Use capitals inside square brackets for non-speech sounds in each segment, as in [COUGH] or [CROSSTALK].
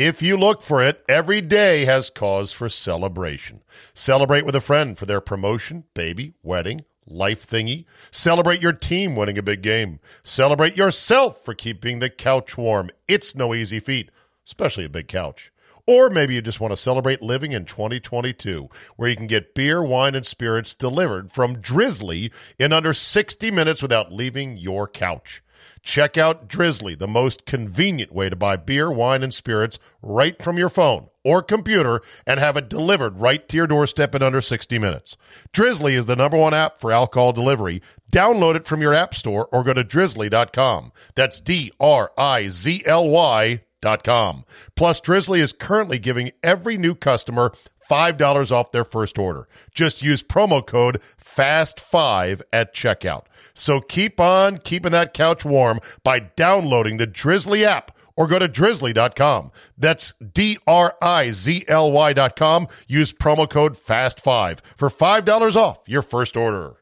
If you look for it, every day has cause for celebration. Celebrate with a friend for their promotion, baby, wedding, life thingy. Celebrate your team winning a big game. Celebrate yourself for keeping the couch warm. It's no easy feat, especially a big couch. Or maybe you just want to celebrate living in 2022, where you can get beer, wine, and spirits delivered from Drizzly in under 60 minutes without leaving your couch. Check out Drizzly, the most convenient way to buy beer, wine, and spirits right from your phone or computer and have it delivered right to your doorstep in under 60 minutes. Drizzly is the number one app for alcohol delivery. Download it from your app store or go to drizzly.com. That's D R I Z L Y dot com. Plus, Drizzly is currently giving every new customer $5 off their first order. Just use promo code FAST5 at checkout. So keep on keeping that couch warm by downloading the Drizzly app or go to drizzly.com. That's D R I Z L Y.com. Use promo code FAST5 for $5 off your first order.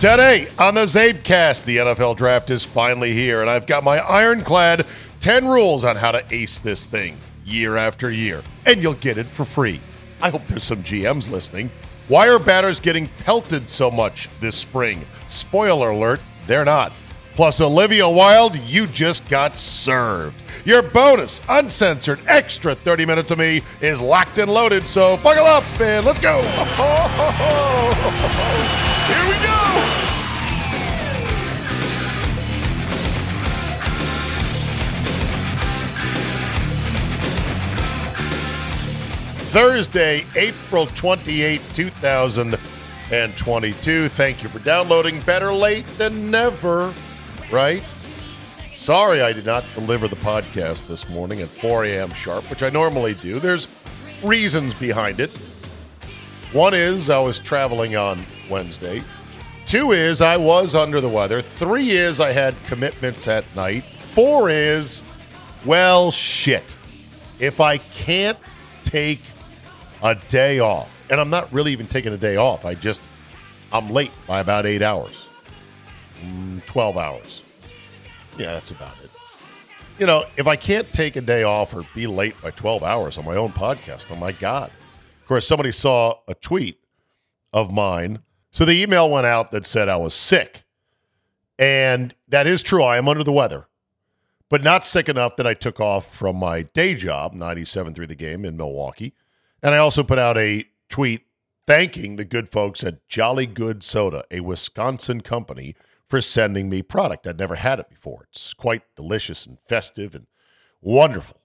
Today on the Czabecast, the NFL draft is finally here, and I've got my ironclad 10 rules on how to ace this thing year after year, and you'll get it for free. I hope there's some GMs listening. Why are batters getting pelted so much this spring? Spoiler alert, they're not. Plus, Olivia Wilde, you just got served. Your bonus, uncensored, extra 30 minutes of me is locked and loaded, so buckle up and let's go. [LAUGHS] Here we go. Thursday, April 28, 2022. Thank you for downloading. Better late than never, right? Sorry I did not deliver the podcast this morning at 4 a.m. sharp, which I normally do. There's reasons behind it. One is I was traveling on Wednesday. Two is I was under the weather. Three is I had commitments at night. Four is, well, shit. If I can't take a day off. And I'm not really even taking a day off. I just, I'm late by about eight hours, mm, 12 hours. Yeah, that's about it. You know, if I can't take a day off or be late by 12 hours on my own podcast, oh my God. Of course, somebody saw a tweet of mine. So the email went out that said I was sick. And that is true. I am under the weather, but not sick enough that I took off from my day job, 97 through the game in Milwaukee and I also put out a tweet thanking the good folks at Jolly Good Soda, a Wisconsin company, for sending me product. I'd never had it before. It's quite delicious and festive and wonderful.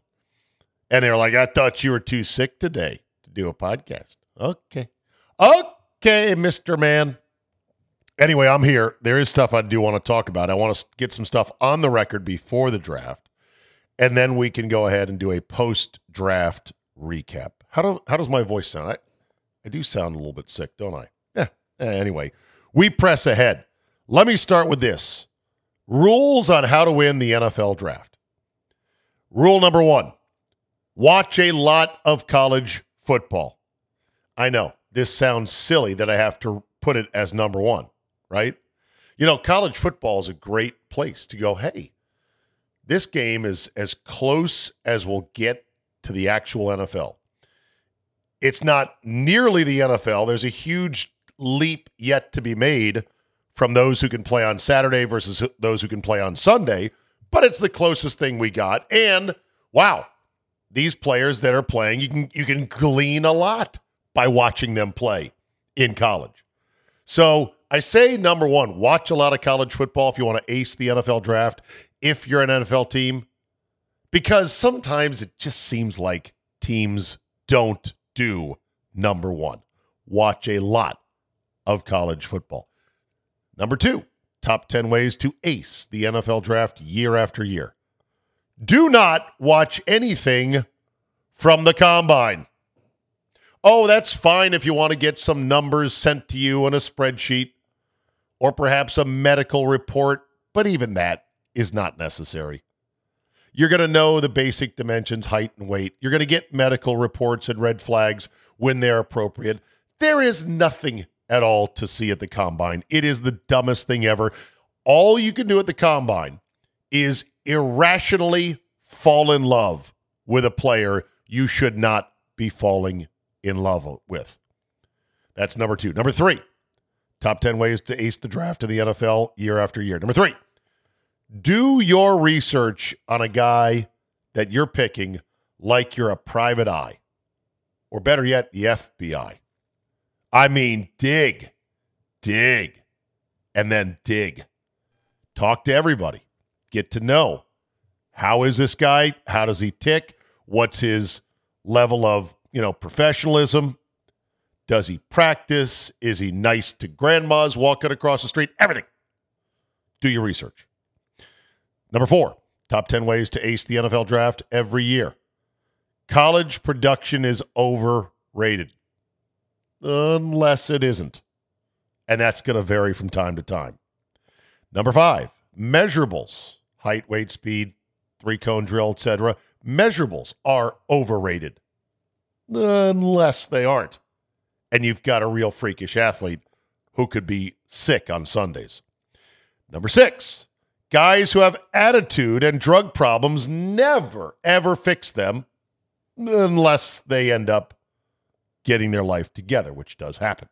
And they were like, I thought you were too sick today to do a podcast. Okay. Okay, Mr. Man. Anyway, I'm here. There is stuff I do want to talk about. I want to get some stuff on the record before the draft. And then we can go ahead and do a post draft recap. How do how does my voice sound? I, I do sound a little bit sick, don't I? Yeah. Anyway, we press ahead. Let me start with this. Rules on how to win the NFL draft. Rule number 1. Watch a lot of college football. I know this sounds silly that I have to put it as number 1, right? You know, college football is a great place to go, hey, this game is as close as we'll get to the actual NFL. It's not nearly the NFL. There's a huge leap yet to be made from those who can play on Saturday versus those who can play on Sunday, but it's the closest thing we got. And wow, these players that are playing, you can you can glean a lot by watching them play in college. So I say number one, watch a lot of college football if you want to ace the NFL draft. If you're an NFL team, because sometimes it just seems like teams don't do number one. Watch a lot of college football. Number two, top 10 ways to ace the NFL draft year after year. Do not watch anything from the combine. Oh, that's fine if you want to get some numbers sent to you on a spreadsheet or perhaps a medical report, but even that is not necessary. You're going to know the basic dimensions, height and weight. You're going to get medical reports and red flags when they're appropriate. There is nothing at all to see at the combine. It is the dumbest thing ever. All you can do at the combine is irrationally fall in love with a player you should not be falling in love with. That's number two. Number three, top 10 ways to ace the draft in the NFL year after year. Number three, do your research on a guy that you're picking like you're a private eye, or better yet, the FBI. I mean, dig, dig, and then dig. Talk to everybody, get to know how is this guy? How does he tick? What's his level of, you know, professionalism? Does he practice? Is he nice to grandmas walking across the street? Everything. Do your research. Number four, top 10 ways to ace the NFL draft every year. College production is overrated, unless it isn't. And that's going to vary from time to time. Number five, measurables height, weight, speed, three cone drill, etc. Measurables are overrated, unless they aren't. And you've got a real freakish athlete who could be sick on Sundays. Number six, guys who have attitude and drug problems never, ever fix them unless they end up getting their life together, which does happen.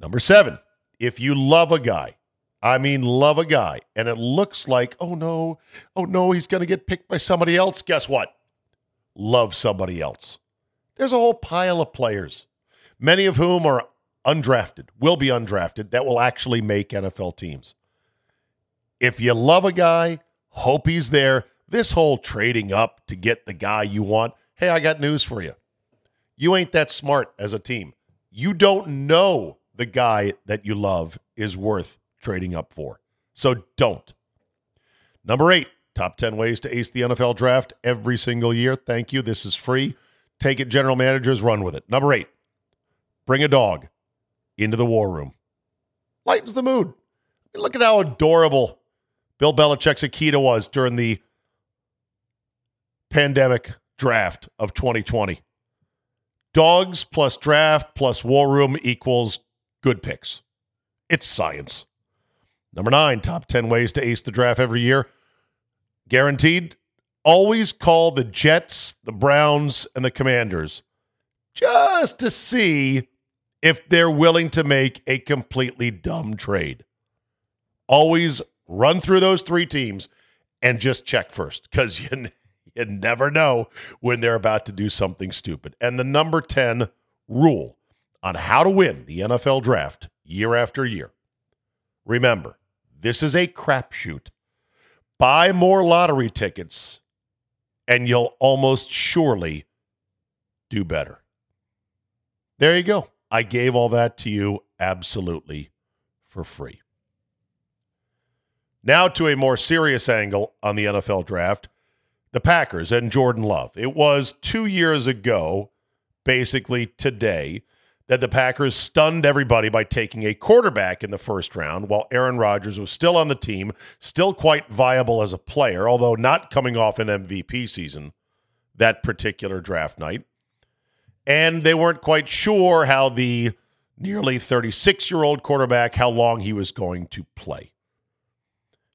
Number seven, if you love a guy, I mean, love a guy, and it looks like, oh no, oh no, he's going to get picked by somebody else. Guess what? Love somebody else. There's a whole pile of players, many of whom are undrafted, will be undrafted, that will actually make NFL teams. If you love a guy, hope he's there. This whole trading up to get the guy you want, hey, I got news for you. You ain't that smart as a team. You don't know the guy that you love is worth trading up for. So don't. Number eight, top 10 ways to ace the NFL draft every single year. Thank you. This is free. Take it, general managers, run with it. Number eight, bring a dog into the war room. Lightens the mood. Look at how adorable Bill Belichick's Akita was during the pandemic draft of 2020. Dogs plus draft plus war room equals good picks. It's science. Number nine, top 10 ways to ace the draft every year. Guaranteed. Always call the Jets, the Browns, and the Commanders just to see if they're willing to make a completely dumb trade. Always run through those three teams and just check first because [LAUGHS] you, you never know when they're about to do something stupid. And the number 10 rule on how to win the NFL draft year after year remember, this is a crapshoot. Buy more lottery tickets, and you'll almost surely do better. There you go. I gave all that to you absolutely for free. Now to a more serious angle on the NFL draft the Packers and Jordan Love. It was two years ago, basically today, that the Packers stunned everybody by taking a quarterback in the first round while Aaron Rodgers was still on the team, still quite viable as a player, although not coming off an MVP season that particular draft night. And they weren't quite sure how the nearly 36 year old quarterback, how long he was going to play.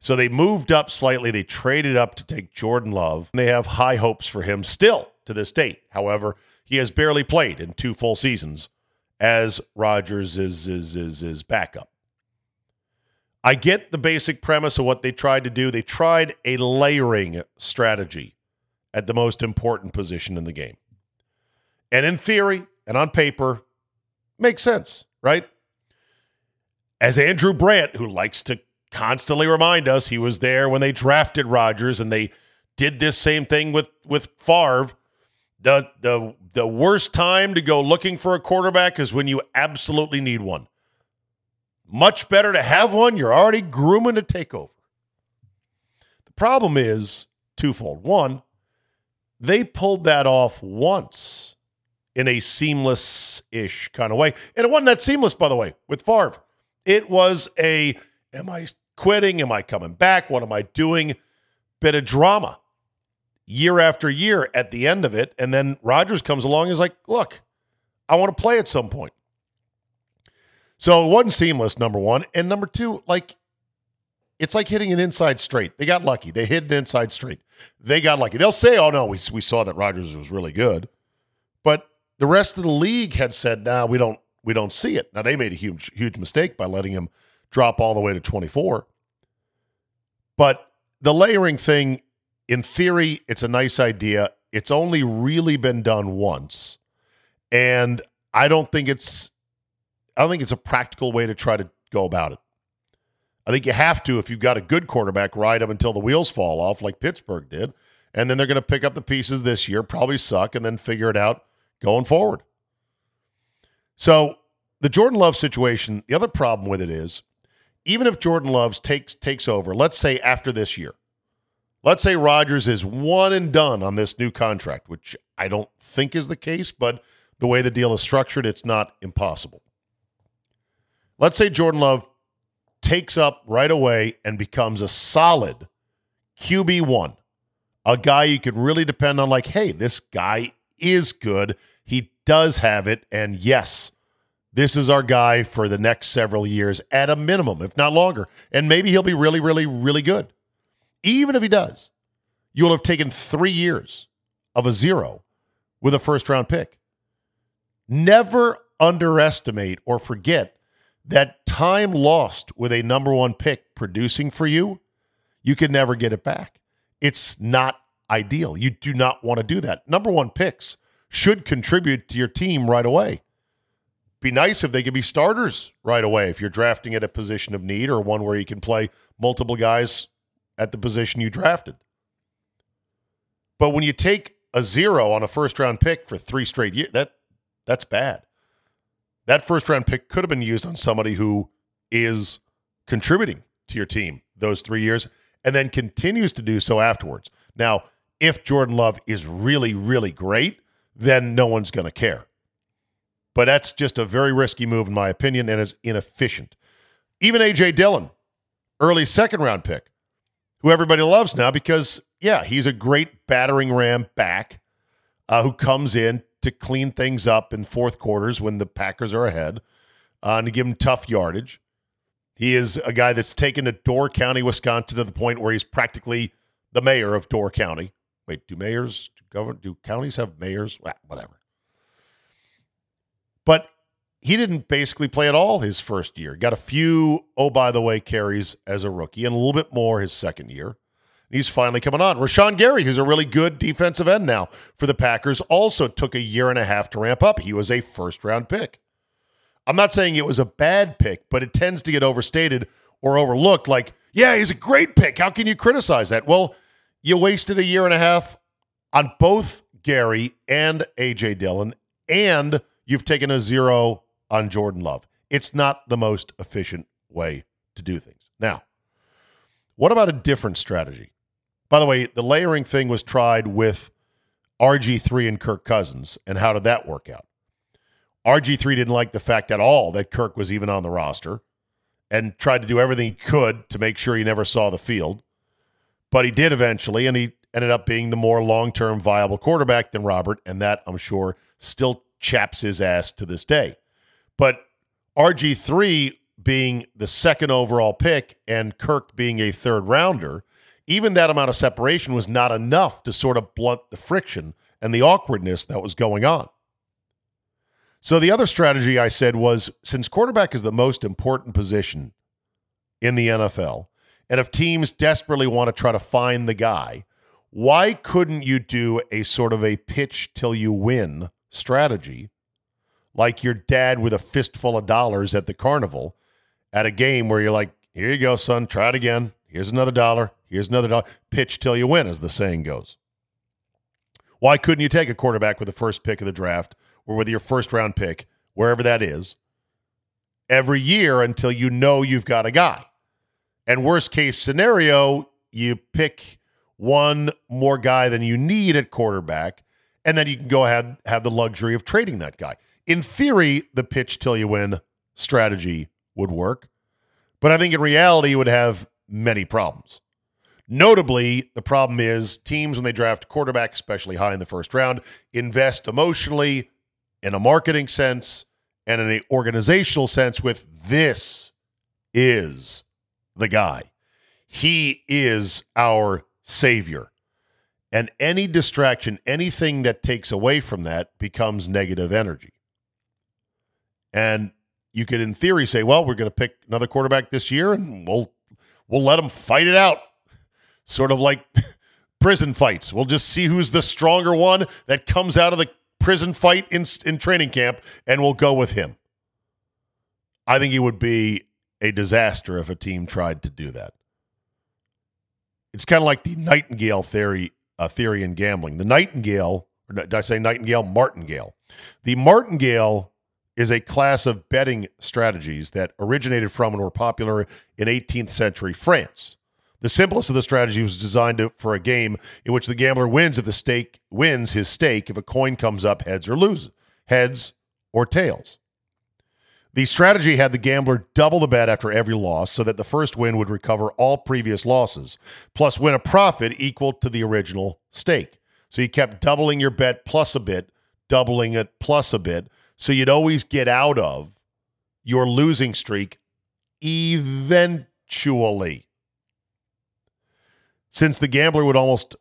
So they moved up slightly. They traded up to take Jordan Love. And they have high hopes for him still to this date. However, he has barely played in two full seasons as Rodgers is is is is backup. I get the basic premise of what they tried to do. They tried a layering strategy at the most important position in the game. And in theory and on paper, makes sense, right? As Andrew Brandt, who likes to constantly remind us, he was there when they drafted Rodgers and they did this same thing with with Favre the the the worst time to go looking for a quarterback is when you absolutely need one. Much better to have one you're already grooming to take over. The problem is twofold. One, they pulled that off once in a seamless ish kind of way. And it wasn't that seamless, by the way, with Favre. It was a, am I quitting? Am I coming back? What am I doing? Bit of drama year after year at the end of it. And then Rodgers comes along and is like, look, I want to play at some point. So it wasn't seamless, number one. And number two, like, it's like hitting an inside straight. They got lucky. They hit an inside straight. They got lucky. They'll say, "Oh no, we we saw that Rodgers was really good," but the rest of the league had said, "Nah, we don't we don't see it." Now they made a huge huge mistake by letting him drop all the way to 24. But the layering thing, in theory, it's a nice idea. It's only really been done once, and I don't think it's I don't think it's a practical way to try to go about it. I think you have to, if you've got a good quarterback, ride them until the wheels fall off, like Pittsburgh did. And then they're going to pick up the pieces this year, probably suck, and then figure it out going forward. So the Jordan Love situation, the other problem with it is, even if Jordan Love takes takes over, let's say after this year, let's say Rodgers is one and done on this new contract, which I don't think is the case, but the way the deal is structured, it's not impossible. Let's say Jordan Love takes up right away and becomes a solid QB1, a guy you can really depend on, like, hey, this guy is good. He does have it. And yes, this is our guy for the next several years at a minimum, if not longer. And maybe he'll be really, really, really good. Even if he does, you will have taken three years of a zero with a first round pick. Never underestimate or forget that time lost with a number one pick producing for you, you can never get it back. It's not ideal. You do not want to do that. Number one picks should contribute to your team right away. Be nice if they could be starters right away if you're drafting at a position of need or one where you can play multiple guys at the position you drafted. But when you take a zero on a first round pick for three straight years, that that's bad. That first round pick could have been used on somebody who is contributing to your team those three years and then continues to do so afterwards. Now, if Jordan Love is really, really great, then no one's going to care. But that's just a very risky move, in my opinion, and is inefficient. Even A.J. Dillon, early second round pick, who everybody loves now because, yeah, he's a great battering ram back uh, who comes in, to clean things up in fourth quarters when the Packers are ahead uh, and to give him tough yardage. He is a guy that's taken to Door County, Wisconsin, to the point where he's practically the mayor of Door County. Wait, do mayors, do, govern, do counties have mayors? Well, whatever. But he didn't basically play at all his first year. Got a few, oh, by the way, carries as a rookie and a little bit more his second year. He's finally coming on. Rashan Gary, who's a really good defensive end now for the Packers, also took a year and a half to ramp up. He was a first round pick. I'm not saying it was a bad pick, but it tends to get overstated or overlooked. Like, yeah, he's a great pick. How can you criticize that? Well, you wasted a year and a half on both Gary and AJ Dillon, and you've taken a zero on Jordan Love. It's not the most efficient way to do things. Now, what about a different strategy? By the way, the layering thing was tried with RG3 and Kirk Cousins. And how did that work out? RG3 didn't like the fact at all that Kirk was even on the roster and tried to do everything he could to make sure he never saw the field. But he did eventually, and he ended up being the more long term viable quarterback than Robert. And that, I'm sure, still chaps his ass to this day. But RG3 being the second overall pick and Kirk being a third rounder even that amount of separation was not enough to sort of blunt the friction and the awkwardness that was going on. So the other strategy I said was since quarterback is the most important position in the NFL, and if teams desperately want to try to find the guy, why couldn't you do a sort of a pitch till you win strategy like your dad with a fistful of dollars at the carnival at a game where you're like, here you go, son, try it again. Here's another dollar. Here's another dollar. Pitch till you win, as the saying goes. Why couldn't you take a quarterback with the first pick of the draft or with your first round pick, wherever that is, every year until you know you've got a guy? And worst case scenario, you pick one more guy than you need at quarterback, and then you can go ahead have the luxury of trading that guy. In theory, the pitch till you win strategy would work, but I think in reality, it would have many problems. Notably, the problem is teams, when they draft quarterback, especially high in the first round, invest emotionally in a marketing sense and in an organizational sense with this is the guy. He is our savior. And any distraction, anything that takes away from that becomes negative energy. And you could, in theory, say, well, we're going to pick another quarterback this year and we'll we'll let them fight it out. Sort of like [LAUGHS] prison fights. We'll just see who's the stronger one that comes out of the prison fight in, in training camp, and we'll go with him. I think it would be a disaster if a team tried to do that. It's kind of like the Nightingale theory, uh, theory in gambling. The Nightingale, did I say Nightingale? Martingale. The Martingale is a class of betting strategies that originated from and were popular in 18th century France. The simplest of the strategies was designed to, for a game in which the gambler wins if the stake wins his stake if a coin comes up heads or loses, heads or tails. The strategy had the gambler double the bet after every loss so that the first win would recover all previous losses, plus win a profit equal to the original stake. So you kept doubling your bet plus a bit, doubling it plus a bit, so you'd always get out of your losing streak eventually. Since the gambler would almost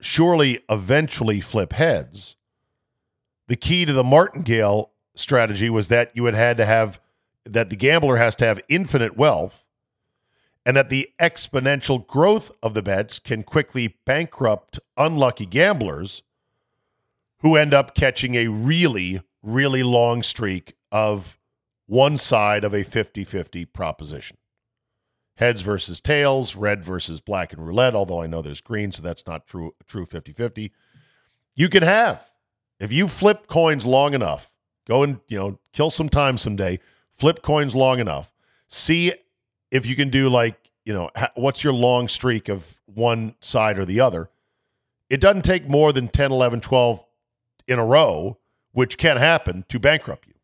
surely eventually flip heads, the key to the martingale strategy was that you had had to have that the gambler has to have infinite wealth and that the exponential growth of the bets can quickly bankrupt unlucky gamblers who end up catching a really really long streak of one side of a 50-50 proposition heads versus tails, red versus black and roulette, although I know there's green, so that's not true true 50-50. You can have. If you flip coins long enough, go and, you know, kill some time someday, flip coins long enough, see if you can do like, you know, what's your long streak of one side or the other. It doesn't take more than 10, 11, 12 in a row, which can happen to bankrupt you.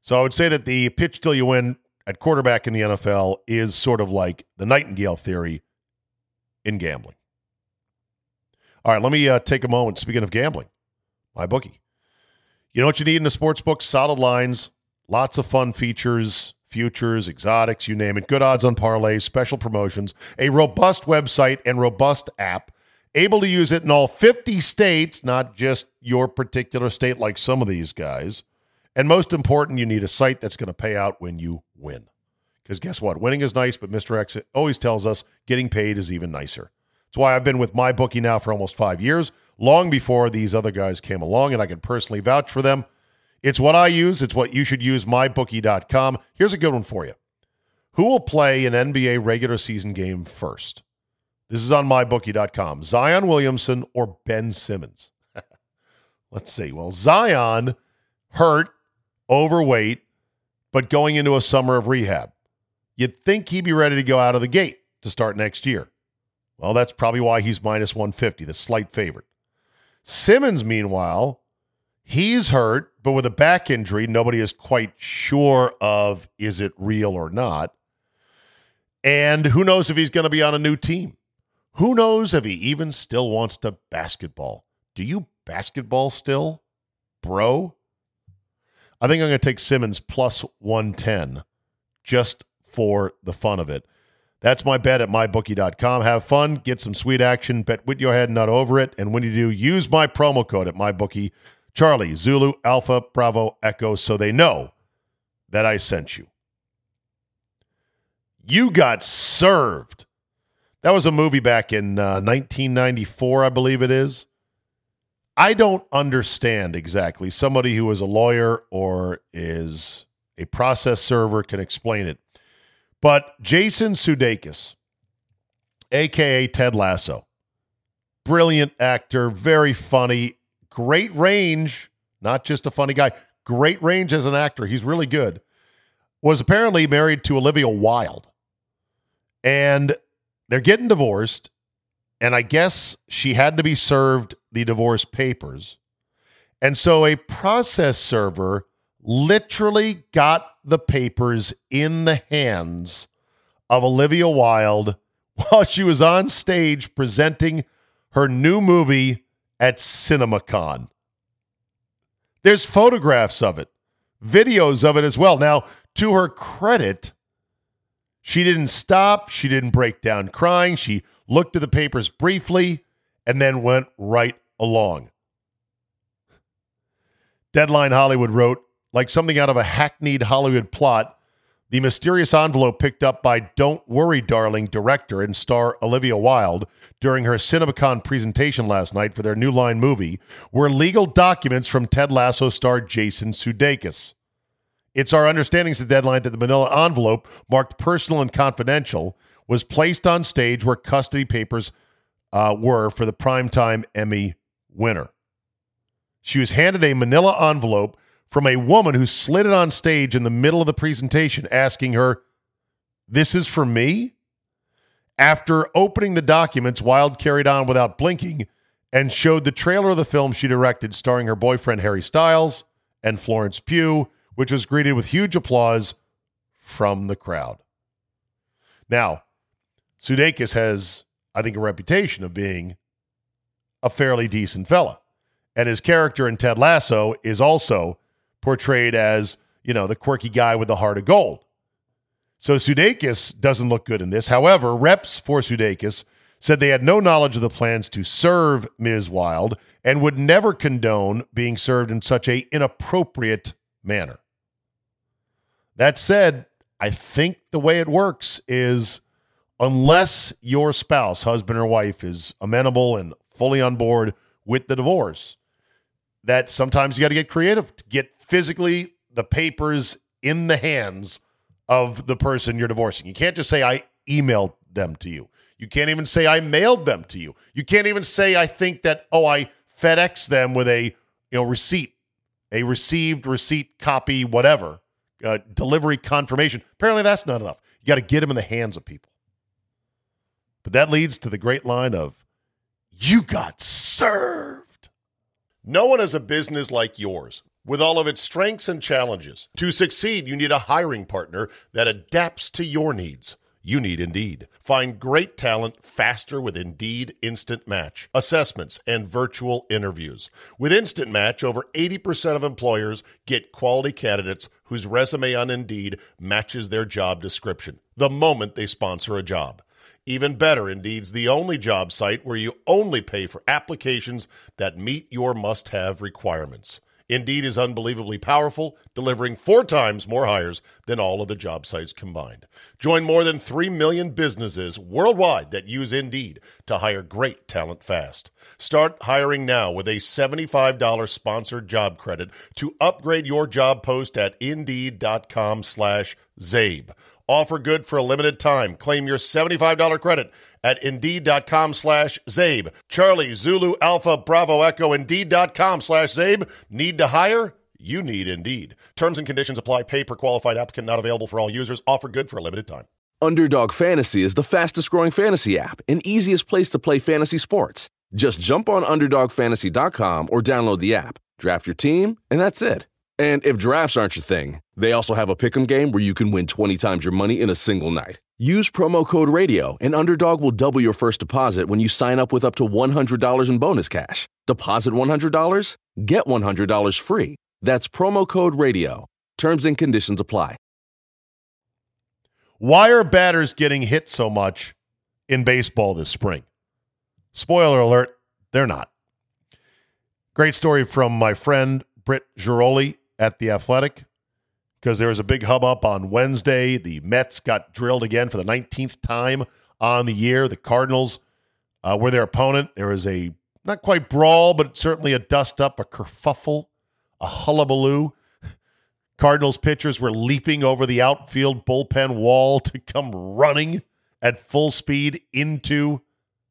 So I would say that the pitch till you win at quarterback in the NFL is sort of like the Nightingale theory in gambling. All right, let me uh, take a moment. Speaking of gambling, my bookie. You know what you need in a sports book? Solid lines, lots of fun features, futures, exotics, you name it. Good odds on parlays, special promotions, a robust website and robust app. Able to use it in all 50 states, not just your particular state like some of these guys. And most important, you need a site that's going to pay out when you win. Because guess what? Winning is nice, but Mr. X always tells us getting paid is even nicer. That's why I've been with my bookie now for almost five years, long before these other guys came along, and I can personally vouch for them. It's what I use. It's what you should use, mybookie.com. Here's a good one for you. Who will play an NBA regular season game first? This is on mybookie.com. Zion Williamson or Ben Simmons? [LAUGHS] Let's see. Well, Zion hurt overweight, but going into a summer of rehab. You'd think he'd be ready to go out of the gate to start next year. Well, that's probably why he's minus 150, the slight favorite. Simmons, meanwhile, he's hurt, but with a back injury, nobody is quite sure of is it real or not. And who knows if he's going to be on a new team? Who knows if he even still wants to basketball? Do you basketball still, bro? I think I'm going to take Simmons plus 110 just for the fun of it. That's my bet at mybookie.com. Have fun, get some sweet action, bet with your head, not over it. And when you do, use my promo code at mybookie, Charlie, Zulu, Alpha, Bravo, Echo, so they know that I sent you. You got served. That was a movie back in uh, 1994, I believe it is. I don't understand exactly. Somebody who is a lawyer or is a process server can explain it. But Jason Sudeikis, aka Ted Lasso, brilliant actor, very funny, great range, not just a funny guy, great range as an actor. He's really good. Was apparently married to Olivia Wilde. And they're getting divorced and I guess she had to be served the divorce papers. And so a process server literally got the papers in the hands of Olivia Wilde [LAUGHS] while she was on stage presenting her new movie at CinemaCon. There's photographs of it, videos of it as well. Now, to her credit, She didn't stop. She didn't break down crying. She looked at the papers briefly and then went right along. Deadline Hollywood wrote, like something out of a hackneyed Hollywood plot, the mysterious envelope picked up by Don't Worry, Darling director and star Olivia Wilde during her CinemaCon presentation last night for their New Line movie were legal documents from Ted Lasso star Jason Sudeikis. It's our understanding, the deadline, that the manila envelope, marked personal and confidential, was placed on stage where custody papers uh, were for the primetime Emmy winner. She was handed a manila envelope from a woman who slid it on stage in the middle of the presentation, asking her, This is for me? After opening the documents, Wilde carried on without blinking and showed the trailer of the film she directed, starring her boyfriend Harry Styles and Florence Pugh, which was greeted with huge applause from the crowd. Now, Sudeikis has, I think, a reputation of being a fairly decent fella. And his character in Ted Lasso is also portrayed as, you know, the quirky guy with the heart of gold. So Sudeikis doesn't look good in this. However, reps for Sudeikis said they had no knowledge of the plans to serve Ms. Wilde and would never condone being served in such a inappropriate manner. That said, I think the way it works is unless your spouse, husband or wife, is amenable and fully on board with the divorce, that sometimes you got to get creative to get physically the papers in the hands of the person you're divorcing. You can't just say, I emailed them to you. You can't even say, I mailed them to you. You can't even say, I think that, oh, I FedEx them with a you know receipt, a received receipt copy, whatever, uh, delivery confirmation. Apparently, that's not enough. You got to get them in the hands of people. But that leads to the great line of, You got served. No one has a business like yours with all of its strengths and challenges. To succeed, you need a hiring partner that adapts to your needs. You need Indeed. Find great talent faster with Indeed Instant Match, assessments, and virtual interviews. With Instant Match, over 80% of employers get quality candidates whose resume on Indeed matches their job description the moment they sponsor a job. Even better, Indeed's the only job site where you only pay for applications that meet your must have requirements. Indeed is unbelievably powerful, delivering four times more hires than all of the job sites combined. Join more than 3 million businesses worldwide that use Indeed to hire great talent fast. Start hiring now with a $75 sponsored job credit to upgrade your job post at Indeed.com slash Czabe. Offer good for a limited time. Claim your $75 credit at Indeed.com slash Czabe. Charlie, Zulu, Alpha, Bravo, Echo, Indeed.com slash Czabe. Need to hire? You need Indeed. Terms and conditions apply. Pay per qualified applicant not available for all users. Offer good for a limited time. Underdog Fantasy is the fastest growing fantasy app and easiest place to play fantasy sports. Just jump on UnderdogFantasy.com or download the app. Draft your team, and that's it. And if drafts aren't your thing, they also have a pick'em game where you can win 20 times your money in a single night. Use promo code RADIO, and Underdog will double your first deposit when you sign up with up to $100 in bonus cash. Deposit $100, get $100 free. That's promo code RADIO. Terms and conditions apply. Why are batters getting hit so much in baseball this spring? Spoiler alert, they're not. Great story from my friend Britt Ghiroli at The Athletic because there was a big hubbub on Wednesday. The Mets got drilled again for the 19th time on the year. The Cardinals uh, were their opponent. There was a not quite brawl, but certainly a dust up, a kerfuffle, a hullabaloo. [LAUGHS] Cardinals pitchers were leaping over the outfield bullpen wall [LAUGHS] to come running at full speed into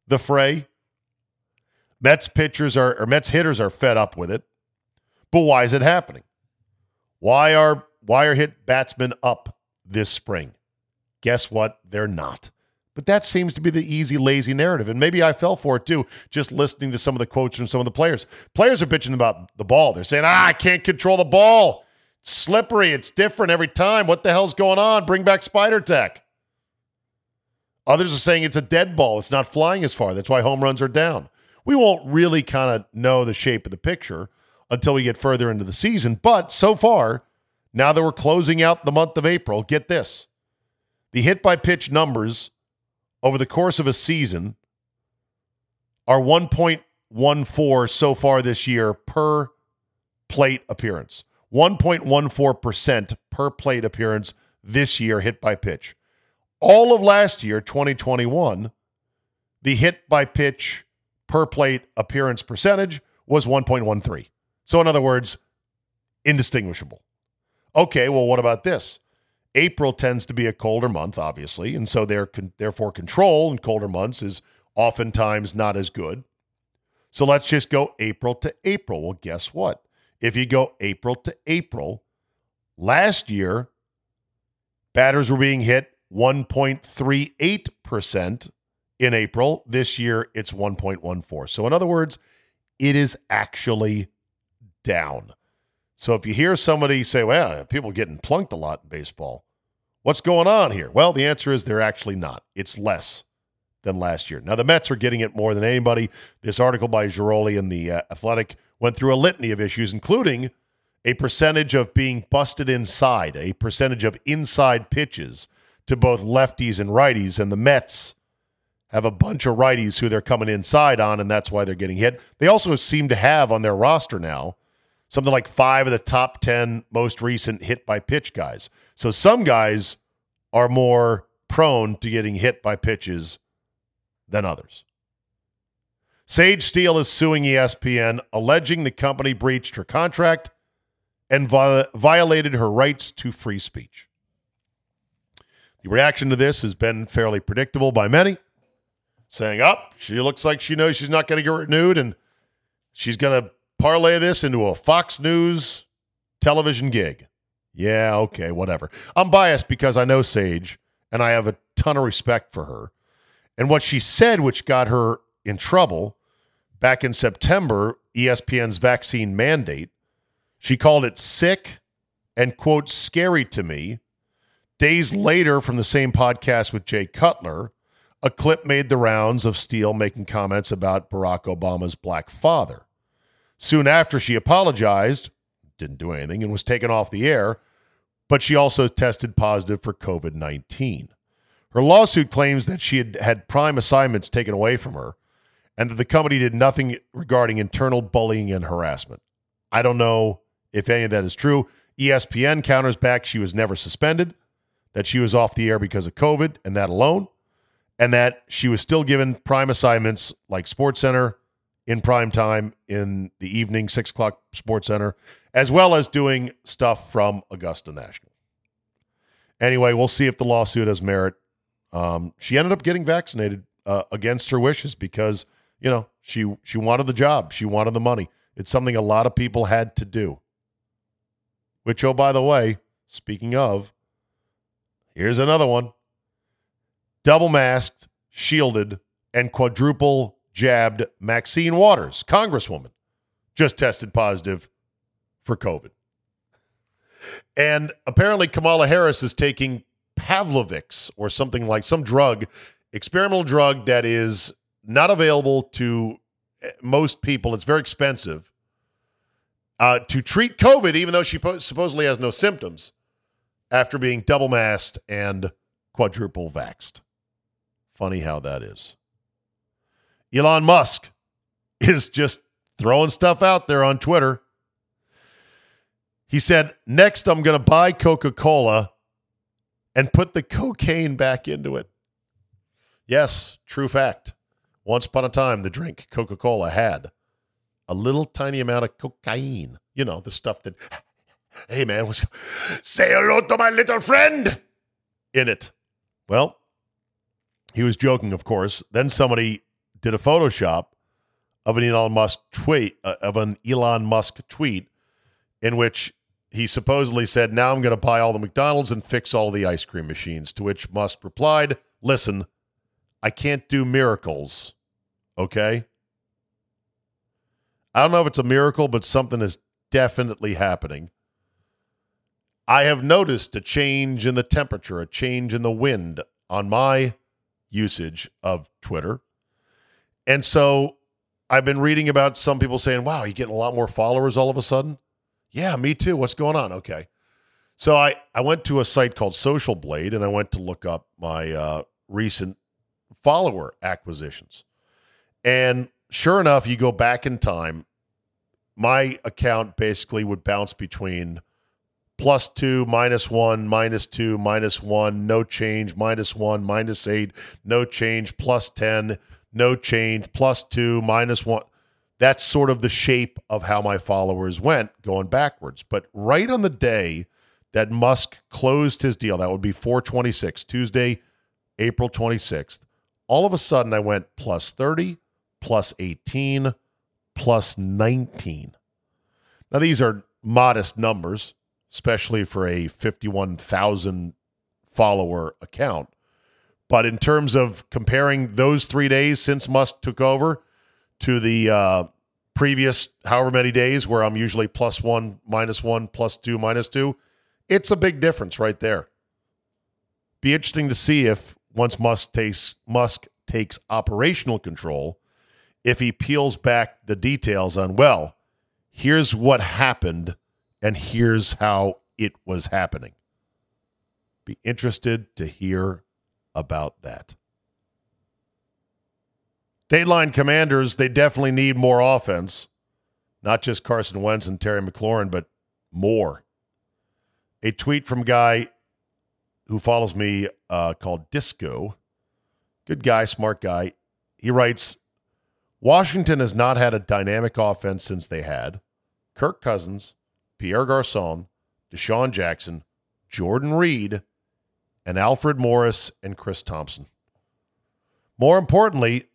the fray. Mets pitchers are or Mets hitters are fed up with it. But why is it happening? Why are why are hit batsmen up this spring? Guess what? They're not. But that seems to be the easy, lazy narrative. And maybe I fell for it too, just listening to some of the quotes from some of the players. Players are bitching about the ball. They're saying, ah, I can't control the ball. It's slippery. It's different every time. What the hell's going on? Bring back Spider Tack. Others are saying it's a dead ball. It's not flying as far. That's why home runs are down. We won't really kind of know the shape of the picture until we get further into the season. But so far, now that we're closing out the month of April, get this. The hit by pitch numbers over the course of a season are 1.14 so far this year per plate appearance. 1.14% per plate appearance this year hit by pitch. All of last year, 2021, the hit by pitch per plate appearance percentage was 1.13. So, in other words, indistinguishable. Okay, well, what about this? April tends to be a colder month, obviously, and so there, therefore control in colder months is oftentimes not as good. So let's just go April to April. Well, guess what? If you go April to April, last year, batters were being hit 1.38% in April. This year, it's 1.14. So, in other words, it is actually down. So, if you hear somebody say, well, people getting plunked a lot in baseball, what's going on here? Well, the answer is they're actually not. It's less than last year. Now, the Mets are getting it more than anybody. This article by Ghiroli in The uh, Athletic went through a litany of issues, including a percentage of being busted inside, a percentage of inside pitches to both lefties and righties. And the Mets have a bunch of righties who they're coming inside on, and that's why they're getting hit. They also seem to have on their roster now something like five of the top 10 most recent hit by pitch guys. So some guys are more prone to getting hit by pitches than others. Sage Steele is suing ESPN, alleging the company breached her contract and violated her rights to free speech. The reaction to this has been fairly predictable by many, saying, Up, oh, she looks like she knows she's not going to get renewed, and she's going to parlay this into a Fox News television gig. Yeah, okay, whatever. I'm biased because I know Sage and I have a ton of respect for her. And what she said, which got her in trouble back in September, ESPN's vaccine mandate, she called it sick and, quote, scary to me. Days later, from the same podcast with Jay Cutler, a clip made the rounds of Steele making comments about Barack Obama's black father. Soon after, she apologized, didn't do anything, and was taken off the air, but she also tested positive for COVID 19. Her lawsuit claims that she had had prime assignments taken away from her and that the company did nothing regarding internal bullying and harassment. I don't know if any of that is true. ESPN counters back she was never suspended, that she was off the air because of COVID and that alone, and that she was still given prime assignments like Sports Center in prime time in the evening, six o'clock Sports Center, as well as doing stuff from Augusta National. Anyway, we'll see if the lawsuit has merit. Um, she ended up getting vaccinated uh, against her wishes because you know she she wanted the job, she wanted the money. It's something a lot of people had to do. Which, oh, by the way, speaking of, here's another one: double masked, shielded, and quadruple jabbed Maxine Waters, Congresswoman, just tested positive for COVID. And apparently, Kamala Harris is taking Pavlovix or something like some drug, experimental drug that is not available to eh, most people. It's very expensive uh, to treat COVID, even though she po- supposedly has no symptoms after being double masked and quadruple vaxed. Funny how that is. Elon Musk is just throwing stuff out there on Twitter. He said, Next, I'm going to buy Coca Cola and put the cocaine back into it. Yes, true fact. Once upon a time, the drink Coca Cola had a little tiny amount of cocaine. You know, the stuff that, [SIGHS] hey man, was, say hello to my little friend in it. Well, he was joking, of course. Then somebody did a Photoshop of an Elon Musk tweet, uh, of an Elon Musk tweet in which he supposedly said, Now I'm going to buy all the McDonald's and fix all the ice cream machines. To which Musk replied, Listen, I can't do miracles. Okay? I don't know if it's a miracle, but something is definitely happening. I have noticed a change in the temperature, a change in the wind on my usage of Twitter. And so I've been reading about some people saying, wow, you're getting a lot more followers all of a sudden. Yeah, me too. What's going on? Okay. So I, I went to a site called Social Blade and I went to look up my uh, recent follower acquisitions. And sure enough, you go back in time, my account basically would bounce between plus two, minus one, minus two, minus one, no change, minus one, minus eight, no change, plus 10, no change, plus two, minus one. That's sort of the shape of how my followers went going backwards. But right on the day that Musk closed his deal, that would be 426, Tuesday, April 26th, all of a sudden I went plus 30, plus 18, plus 19. Now, these are modest numbers especially for a 51,000 follower account. But in terms of comparing those three days since Musk took over to the uh, previous however many days where I'm usually plus one, minus one, plus two, minus two, it's a big difference right there. Be interesting to see if once Musk takes Musk takes operational control, if he peels back the details on well, here's what happened and here's how it was happening. Be interested to hear about that. Dateline commanders, they definitely need more offense. Not just Carson Wentz and Terry McLaurin, but more. A tweet from guy who follows me uh, called Disco. Good guy, smart guy. He writes Washington has not had a dynamic offense since they had Kirk Cousins, Pierre Garcon, DeSean Jackson, Jordan Reed, and Alfred Morris and Chris Thompson. More importantly,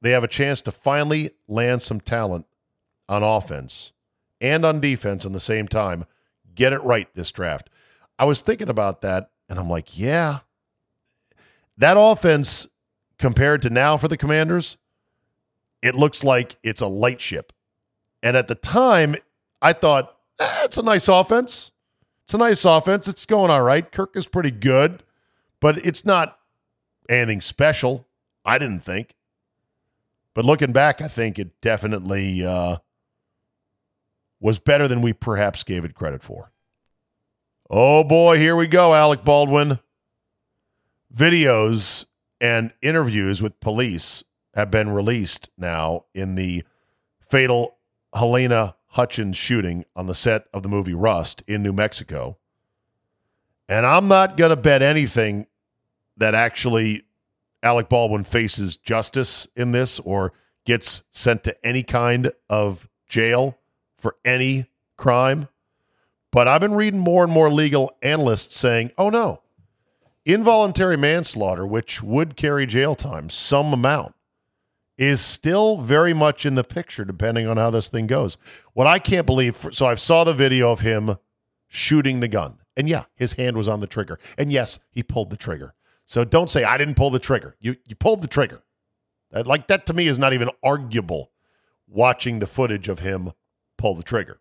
they have a chance to finally land some talent on offense and on defense in the same time. Get it right this draft. I was thinking about that, and I'm like, yeah, that offense compared to now for the Commanders, it looks like it's a light ship. And at the time, I thought eh, it's a nice offense. It's a nice offense. It's going all right. Kirk is pretty good, but it's not anything special. I didn't think. But looking back, I think it definitely uh, was better than we perhaps gave it credit for. Oh boy, here we go, Alec Baldwin. Videos and interviews with police have been released now in the fatal Halyna Hutchins shooting on the set of the movie Rust in New Mexico. And I'm not going to bet anything that actually Alec Baldwin faces justice in this or gets sent to any kind of jail for any crime. But I've been reading more and more legal analysts saying, oh no, involuntary manslaughter, which would carry jail time, some amount, is still very much in the picture depending on how this thing goes. What I can't believe so I saw the video of him shooting the gun. And yeah, his hand was on the trigger. And yes, he pulled the trigger. So don't say I didn't pull the trigger. You you pulled the trigger. Uh, like that to me is not even arguable watching the footage of him pull the trigger.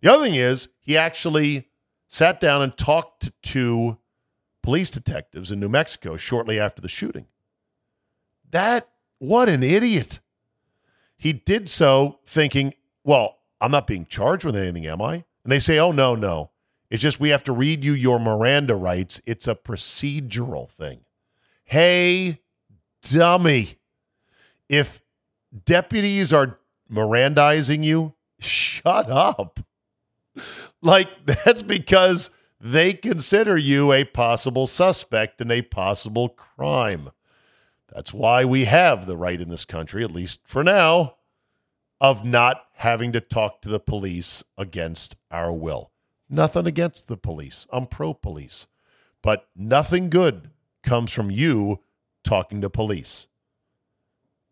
The other thing is he actually sat down and talked to police detectives in New Mexico shortly after the shooting. That what an idiot. He did so thinking, well, I'm not being charged with anything, am I? And they say, oh, no, no. It's just we have to read you your Miranda rights. It's a procedural thing. Hey, dummy. If deputies are Mirandizing you, shut up. Like, that's because they consider you a possible suspect in a possible crime. That's why we have the right in this country, at least for now, of not having to talk to the police against our will. Nothing against the police. I'm pro police. But nothing good comes from you talking to police.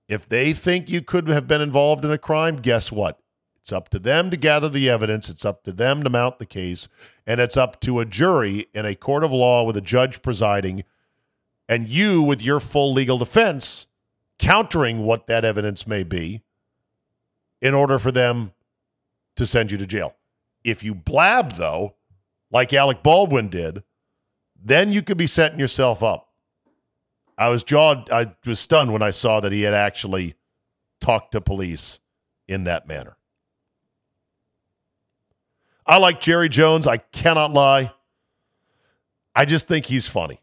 If they think you could have been involved in a crime, guess what? It's up to them to gather the evidence. It's up to them to mount the case. And it's up to a jury in a court of law with a judge presiding and you with your full legal defense countering what that evidence may be in order for them to send you to jail. If you blab, though, like Alec Baldwin did, then you could be setting yourself up. I was jawed, I was stunned when I saw that he had actually talked to police in that manner. I like Jerry Jones. I cannot lie. I just think he's funny.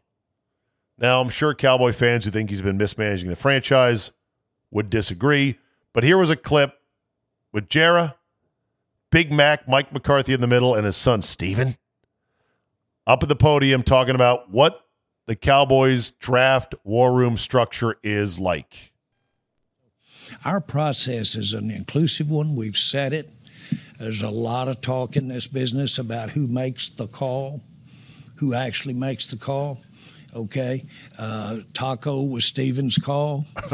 Now, I'm sure Cowboy fans who think he's been mismanaging the franchise would disagree, but here was a clip with Jara, Big Mac, Mike McCarthy in the middle, and his son Stephen up at the podium talking about what the Cowboys draft war room structure is like. Our process is an inclusive one. We've said it. There's a lot of talk in this business about who makes the call, who actually makes the call. Okay. Uh, Taco was Stephen's call. [LAUGHS]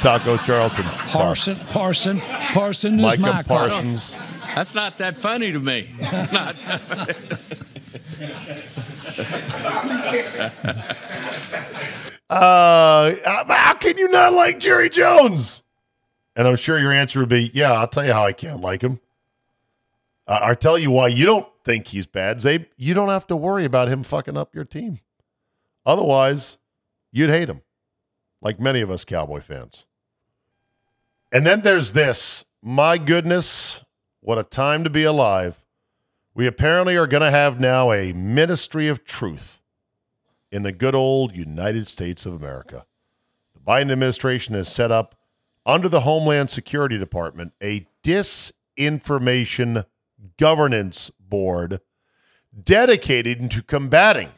Taco Charlton. Parson, Parson, Parson is Micah my call. Parsons. That's not that funny to me. Not- [LAUGHS] Uh, how can you not like Jerry Jones? And I'm sure your answer would be, yeah, I'll tell you how I can't like him. Uh, I'll tell you why you don't think he's bad, Czabe. You don't have to worry about him fucking up your team. Otherwise, you'd hate him, like many of us Cowboy fans. And then there's this. My goodness, what a time to be alive. We apparently are going to have now a ministry of truth in the good old United States of America. The Biden administration has set up under the Homeland Security Department a disinformation governance board dedicated to combating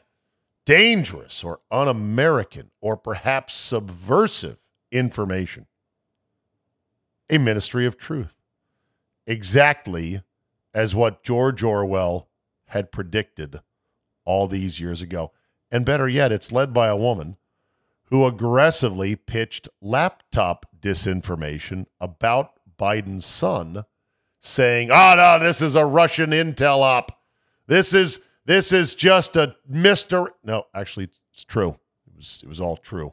dangerous or un American or perhaps subversive information. A ministry of truth. Exactly as what George Orwell had predicted all these years ago. And better yet, it's led by a woman who aggressively pitched laptop disinformation about Biden's son, saying, "Oh no, this is a Russian intel op. This is this is just a Mister." No, actually, it's, it's true. It was it was all true.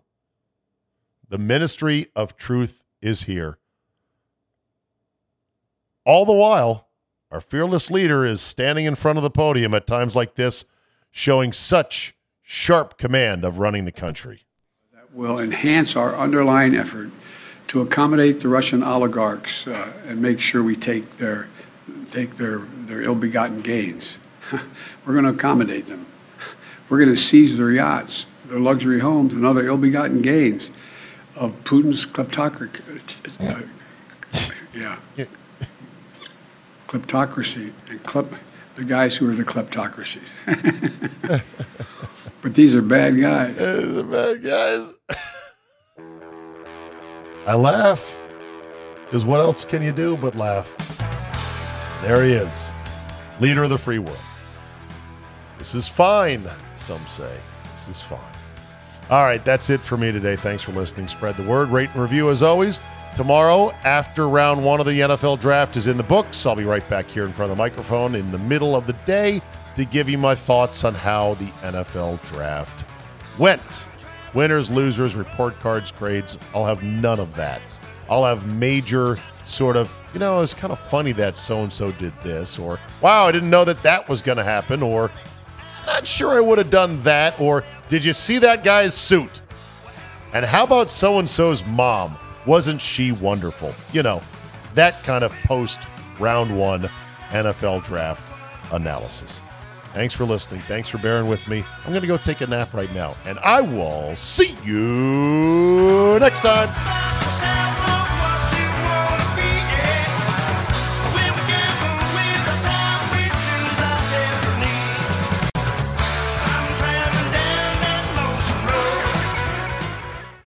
The ministry of truth is here. All the while, our fearless leader is standing in front of the podium at times like this, showing such sharp command of running the country. That will enhance our underlying effort to accommodate the Russian oligarchs uh, and make sure we take their take their their ill-begotten gains. [LAUGHS] We're going to accommodate them. We're going to seize their yachts, their luxury homes, and other ill-begotten gains of Putin's kleptocracy. Uh, [LAUGHS] yeah, kleptocracy and klep, the guys who are the kleptocracies. [LAUGHS] but these are bad guys. the bad guys. I laugh because what else can you do but laugh? There he is, leader of the free world. This is fine, some say. This is fine. All right, that's it for me today. Thanks for listening. Spread the word, rate and review as always. Tomorrow, after round one of the NFL draft is in the books, I'll be right back here in front of the microphone in the middle of the day to give you my thoughts on how the NFL draft went. Winners, losers, report cards, grades. I'll have none of that. I'll have major sort of, you know, it's kind of funny that so and so did this, or wow, I didn't know that that was going to happen, or not sure I would have done that, or did you see that guy's suit? And how about so and so's mom? Wasn't she wonderful? You know, that kind of post round one NFL draft analysis. Thanks for listening. Thanks for bearing with me. I'm going to go take a nap right now, and I will see you next time.